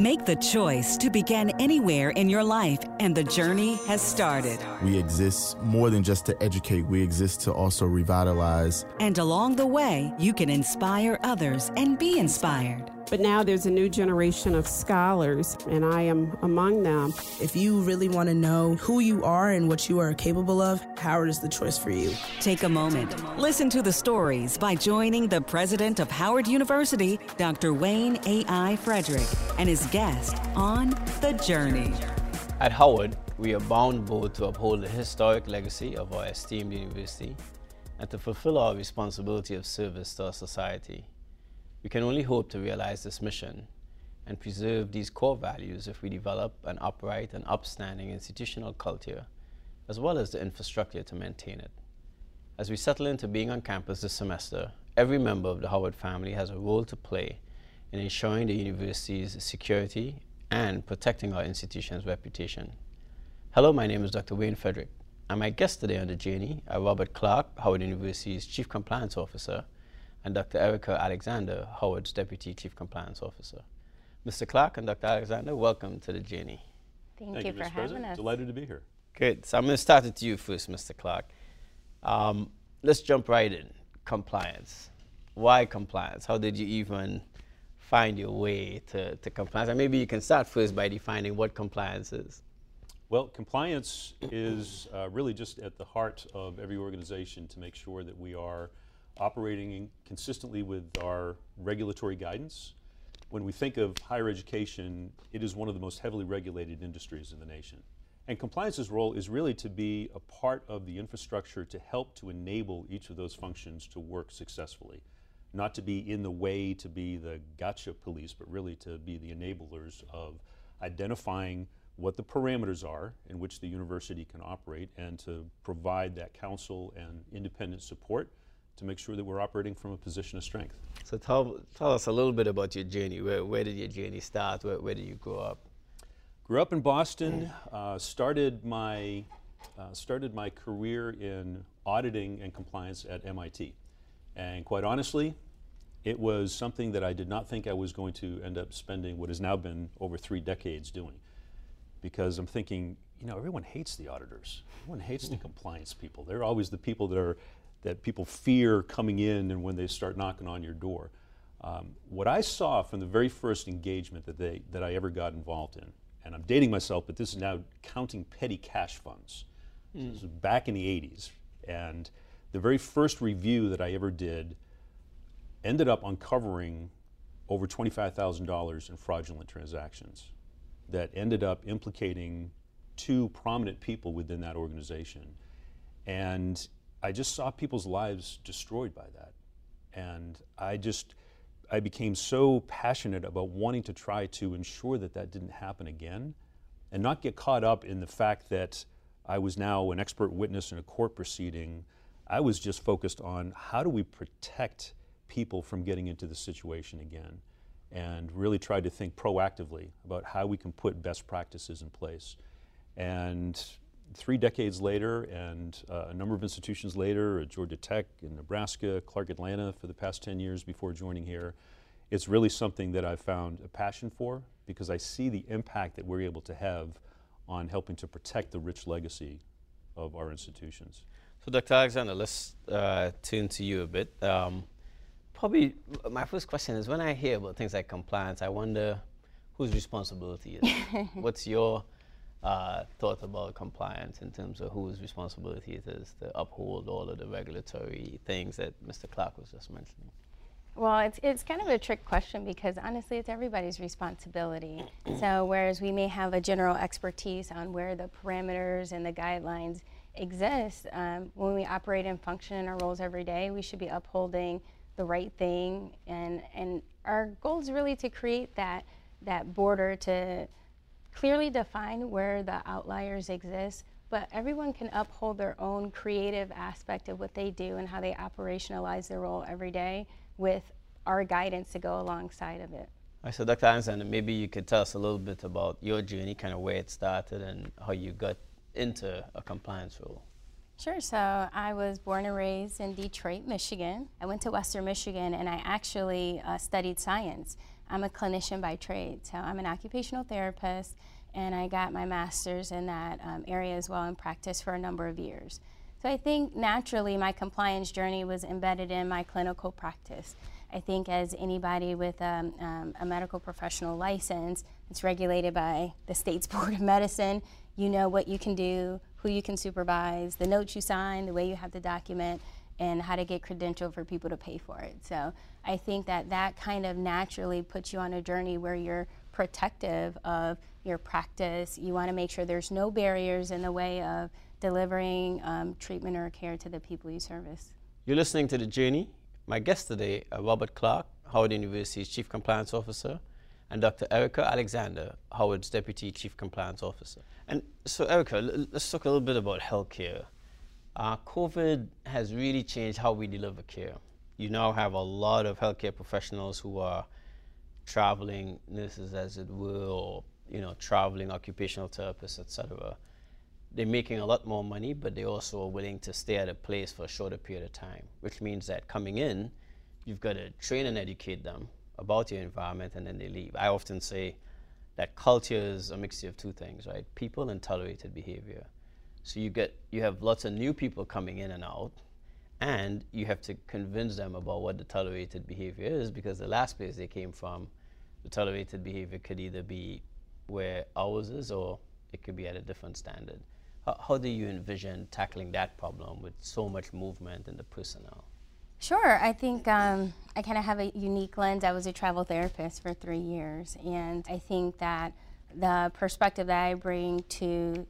Make the choice to begin anywhere in your life, and the journey has started. We exist more than just to educate, we exist to also revitalize. And along the way, you can inspire others and be inspired. But now there's a new generation of scholars, and I am among them. If you really want to know who you are and what you are capable of, Howard is the choice for you. Take a moment. Listen to the stories by joining the president of Howard University, Dr. Wayne A.I. Frederick, and his guest on The Journey. At Howard, we are bound both to uphold the historic legacy of our esteemed university and to fulfill our responsibility of service to our society. We can only hope to realize this mission and preserve these core values if we develop an upright and upstanding institutional culture, as well as the infrastructure to maintain it. As we settle into being on campus this semester, every member of the Howard family has a role to play in ensuring the university's security and protecting our institution's reputation. Hello, my name is Dr. Wayne Frederick. And my guest today on the journey are Robert Clark, Howard University's Chief Compliance Officer, and Dr. Erica Alexander, Howard's Deputy Chief Compliance Officer. Mr. Clark and Dr. Alexander, welcome to the journey. Thank, Thank you, you, for Mr. having President. us. Delighted to be here. Good. So I'm going to start with you first, Mr. Clark. Um, let's jump right in. Compliance. Why compliance? How did you even find your way to, to compliance? And maybe you can start first by defining what compliance is. Well, compliance is uh, really just at the heart of every organization to make sure that we are operating in- consistently with our regulatory guidance. When we think of higher education, it is one of the most heavily regulated industries in the nation. And compliance's role is really to be a part of the infrastructure to help to enable each of those functions to work successfully. Not to be in the way, to be the gotcha police, but really to be the enablers of identifying what the parameters are in which the university can operate and to provide that counsel and independent support to make sure that we're operating from a position of strength. So tell, tell us a little bit about your journey. Where, where did your journey start? Where, where did you grow up? Grew up in Boston, uh, started, my, uh, started my career in auditing and compliance at MIT. And quite honestly, it was something that I did not think I was going to end up spending what has now been over three decades doing. Because I'm thinking, you know, everyone hates the auditors. Everyone hates the compliance people. They're always the people that are that people fear coming in and when they start knocking on your door. Um, what I saw from the very first engagement that they that I ever got involved in, and I'm dating myself, but this is now counting petty cash funds. So this was back in the 80s, and the very first review that I ever did ended up uncovering over $25,000 in fraudulent transactions that ended up implicating two prominent people within that organization. And I just saw people's lives destroyed by that. And I just, I became so passionate about wanting to try to ensure that that didn't happen again and not get caught up in the fact that I was now an expert witness in a court proceeding. I was just focused on how do we protect people from getting into the situation again and really tried to think proactively about how we can put best practices in place. And three decades later, and uh, a number of institutions later, at Georgia Tech in Nebraska, Clark Atlanta for the past 10 years before joining here, it's really something that I've found a passion for because I see the impact that we're able to have on helping to protect the rich legacy of our institutions. So, Dr. Alexander, let's uh, turn to you a bit. Um, probably my first question is when I hear about things like compliance, I wonder whose responsibility is it? What's your uh, thought about compliance in terms of whose responsibility it is to uphold all of the regulatory things that Mr. Clark was just mentioning? Well, it's, it's kind of a trick question because honestly, it's everybody's responsibility. so, whereas we may have a general expertise on where the parameters and the guidelines exist, um, when we operate and function in our roles every day, we should be upholding the right thing. And, and our goal is really to create that, that border to clearly define where the outliers exist, but everyone can uphold their own creative aspect of what they do and how they operationalize their role every day with our guidance to go alongside of it. All right, so Dr. Alexander, maybe you could tell us a little bit about your journey, kind of where it started and how you got into a compliance role. Sure. So I was born and raised in Detroit, Michigan. I went to Western Michigan and I actually uh, studied science. I'm a clinician by trade. So I'm an occupational therapist, and I got my master's in that um, area as well in practice for a number of years. So I think naturally my compliance journey was embedded in my clinical practice. I think as anybody with um, um, a medical professional license, it's regulated by the state's Board of Medicine. You know what you can do, who you can supervise, the notes you sign, the way you have to document, and how to get credential for people to pay for it. So I think that that kind of naturally puts you on a journey where you're protective of your practice. You want to make sure there's no barriers in the way of delivering um, treatment or care to the people you service. You're listening to The Journey. My guest today, are Robert Clark, Howard University's Chief Compliance Officer, and Dr. Erica Alexander, Howard's Deputy Chief Compliance Officer. And so, Erica, let's talk a little bit about healthcare. Uh, COVID has really changed how we deliver care. You now have a lot of healthcare professionals who are traveling nurses, as it were, or you know, traveling occupational therapists, etc. They're making a lot more money, but they also are willing to stay at a place for a shorter period of time, which means that coming in, you've got to train and educate them about your environment, and then they leave. I often say that culture is a mixture of two things, right? People and tolerated behavior. So you get you have lots of new people coming in and out, and you have to convince them about what the tolerated behavior is because the last place they came from, the tolerated behavior could either be where ours is or it could be at a different standard. How, how do you envision tackling that problem with so much movement in the personnel? Sure. I think um, I kind of have a unique lens. I was a travel therapist for three years, and I think that the perspective that I bring to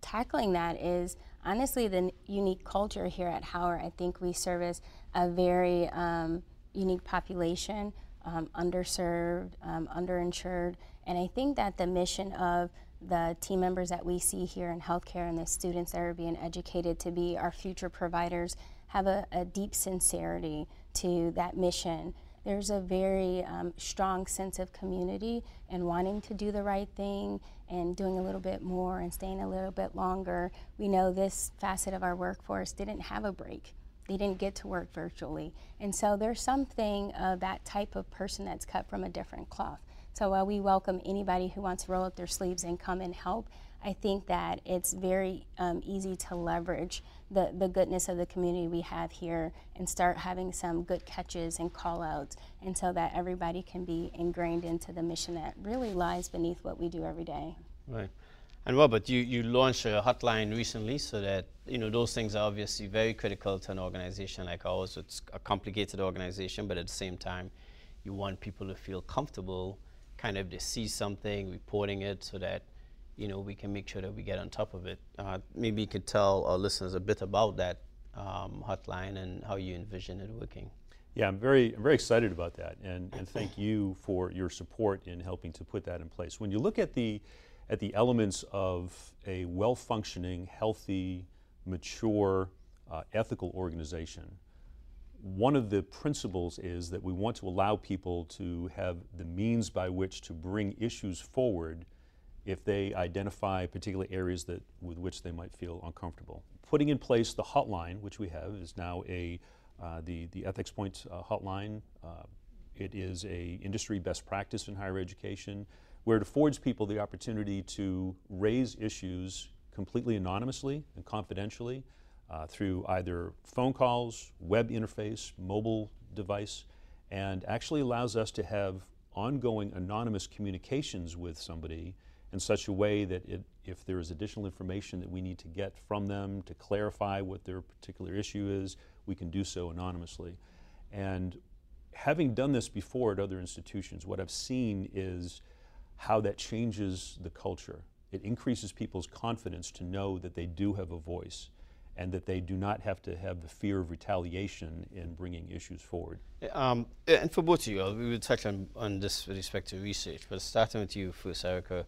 tackling that is honestly the unique culture here at Howard. I think we service a very um, unique population, um, underserved, um, underinsured, and I think that the mission of the team members that we see here in healthcare and the students that are being educated to be our future providers have a, a deep sincerity to that mission there's a very um, strong sense of community and wanting to do the right thing and doing a little bit more and staying a little bit longer. We know this facet of our workforce didn't have a break. They didn't get to work virtually. And so there's something of that type of person that's cut from a different cloth. So while we welcome anybody who wants to roll up their sleeves and come and help, I think that it's very um, easy to leverage the, the goodness of the community we have here and start having some good catches and call outs and so that everybody can be ingrained into the mission that really lies beneath what we do every day. Right. And Robert, you, you launched a hotline recently so that, you know, those things are obviously very critical to an organization like ours. It's a complicated organization, but at the same time, you want people to feel comfortable, kind of they see something, reporting it so that you know, we can make sure that we get on top of it. Uh, maybe you could tell our listeners a bit about that um, hotline and how you envision it working. Yeah, I'm very, I'm very excited about that, and, and thank you for your support in helping to put that in place. When you look at the, at the elements of a well-functioning, healthy, mature, uh, ethical organization, one of the principles is that we want to allow people to have the means by which to bring issues forward if they identify particular areas that, with which they might feel uncomfortable. Putting in place the hotline, which we have, is now a, uh, the, the Ethics Point uh, hotline. Uh, it is a industry best practice in higher education where it affords people the opportunity to raise issues completely anonymously and confidentially uh, through either phone calls, web interface, mobile device, and actually allows us to have ongoing anonymous communications with somebody in such a way that it, if there is additional information that we need to get from them to clarify what their particular issue is, we can do so anonymously. And having done this before at other institutions, what I've seen is how that changes the culture. It increases people's confidence to know that they do have a voice and that they do not have to have the fear of retaliation in bringing issues forward. Um, and for both of you, we will touch on, on this with respect to research, but starting with you first, Erica.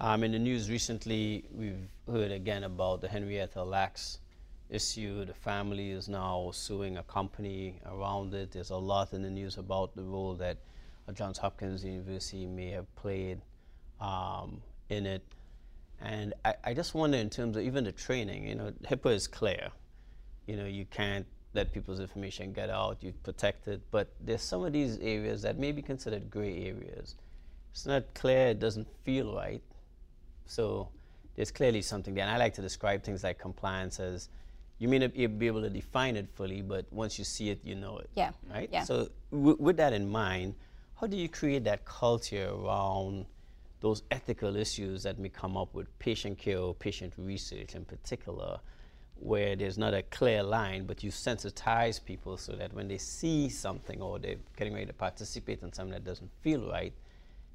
Um, in the news recently, we've heard again about the Henrietta Lacks issue. The family is now suing a company around it. There's a lot in the news about the role that Johns Hopkins University may have played um, in it. And I, I, just wonder, in terms of even the training, you know, HIPAA is clear. You know, you can't let people's information get out, you protect it. But there's some of these areas that may be considered gray areas. It's not clear, it doesn't feel right. So there's clearly something there. And I like to describe things like compliance as you may not be able to define it fully, but once you see it, you know it. Yeah. Right? Yeah. So with that in mind, how do you create that culture around those ethical issues that may come up with patient care or patient research in particular, where there's not a clear line, but you sensitize people so that when they see something or they're getting ready to participate in something that doesn't feel right,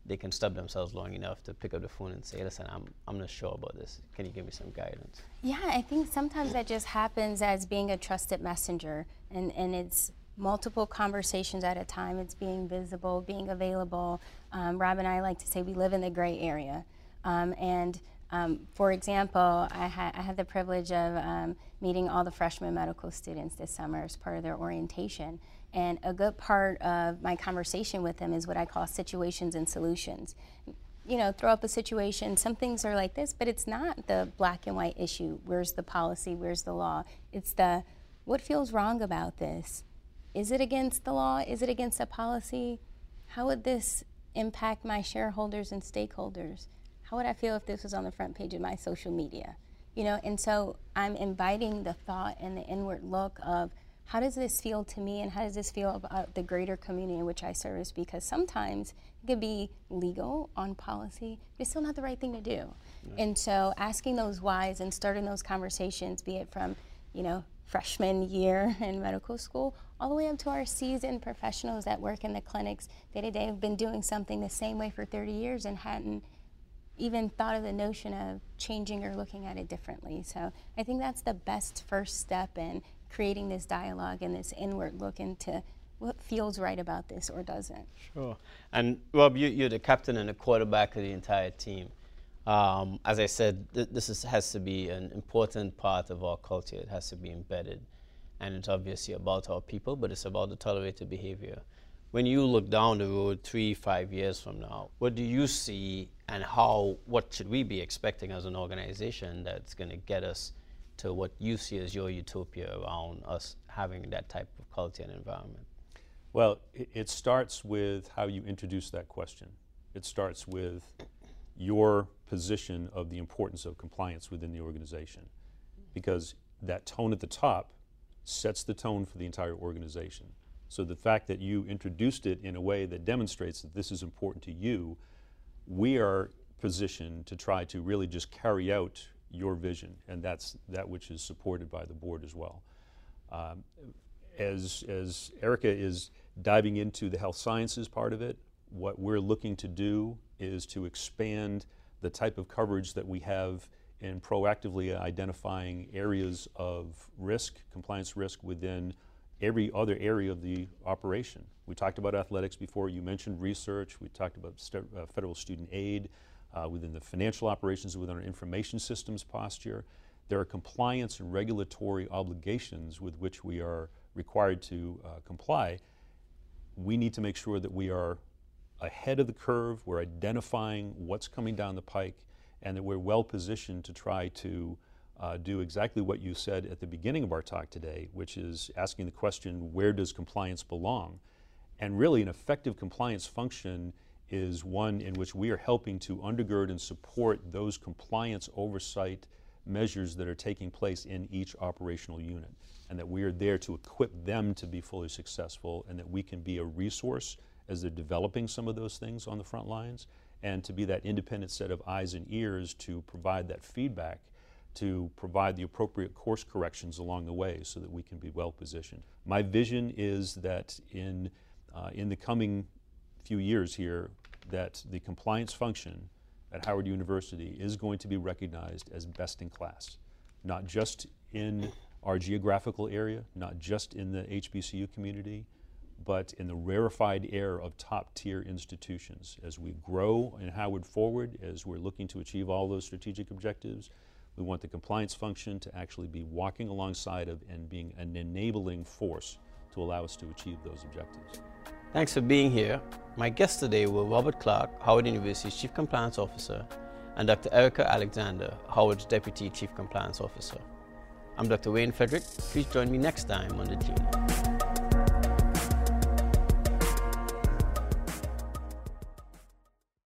they can stop themselves long enough to pick up the phone and say, listen, I'm, I'm not sure about this. Can you give me some guidance? Yeah, I think sometimes that just happens as being a trusted messenger, and, and it's multiple conversations at a time. It's being visible, being available. Um, Rob and I like to say we live in the gray area. Um, and um, for example, I, ha I, had the privilege of um, meeting all the freshman medical students this summer as part of their orientation. And a good part of my conversation with them is what I call situations and solutions. You know, throw up a situation, some things are like this, but it's not the black and white issue. Where's the policy? Where's the law? It's the what feels wrong about this? Is it against the law? Is it against a policy? How would this impact my shareholders and stakeholders? How would I feel if this was on the front page of my social media? You know, and so I'm inviting the thought and the inward look of how does this feel to me and how does this feel about the greater community in which I service? Because sometimes it could be legal on policy, but it's still not the right thing to do. And so asking those whys and starting those conversations, be it from, you know, freshman year in medical school all the way up to our seasoned professionals that work in the clinics day to day have been doing something the same way for 30 years and hadn't even thought of the notion of changing or looking at it differently. So I think that's the best first step in creating this dialogue and this inward look into what feels right about this or doesn't. Sure. And Rob, you, are the captain and the quarterback of the entire team. Um, as I said, th this is, has to be an important part of our culture. It has to be embedded and it's obviously about our people, but it's about the tolerated behavior. When you look down the road three, five years from now, what do you see and how, what should we be expecting as an organization that's going to get us to what you see as your utopia around us having that type of culture and environment? Well, it starts with how you introduce that question. It starts with your position of the importance of compliance within the organization. Because that tone at the top sets the tone for the entire organization. So the fact that you introduced it in a way that demonstrates that this is important to you, we are positioned to try to really just carry out your vision, and that's that which is supported by the board as well. Um, as, as Erica is diving into the health sciences part of it, what we're looking to do is to expand the type of coverage that we have in proactively identifying areas of risk, compliance risk within every other area of the operation. We talked about athletics before, you mentioned research, we talked about st uh, federal student aid, uh, within the financial operations, within our information systems posture. There are compliance and regulatory obligations with which we are required to uh, comply. We need to make sure that we are ahead of the curve, we're identifying what's coming down the pike, and that we're well positioned to try to uh, do exactly what you said at the beginning of our talk today, which is asking the question, where does compliance belong? And really, an effective compliance function is one in which we are helping to undergird and support those compliance oversight measures that are taking place in each operational unit, and that we are there to equip them to be fully successful, and that we can be a resource as they're developing some of those things on the front lines, and to be that independent set of eyes and ears to provide that feedback, to provide the appropriate course corrections along the way so that we can be well positioned. My vision is that in, uh, in the coming few years here, that the compliance function at Howard University is going to be recognized as best in class, not just in our geographical area, not just in the HBCU community, but in the rarefied air of top tier institutions. As we grow in Howard forward, as we're looking to achieve all those strategic objectives, we want the compliance function to actually be walking alongside of and being an enabling force to allow us to achieve those objectives. Thanks for being here. My guests today were Robert Clark, Howard University's Chief Compliance Officer, and Dr. Erica Alexander, Howard's Deputy Chief Compliance Officer. I'm Dr. Wayne Frederick. Please join me next time on The Journey.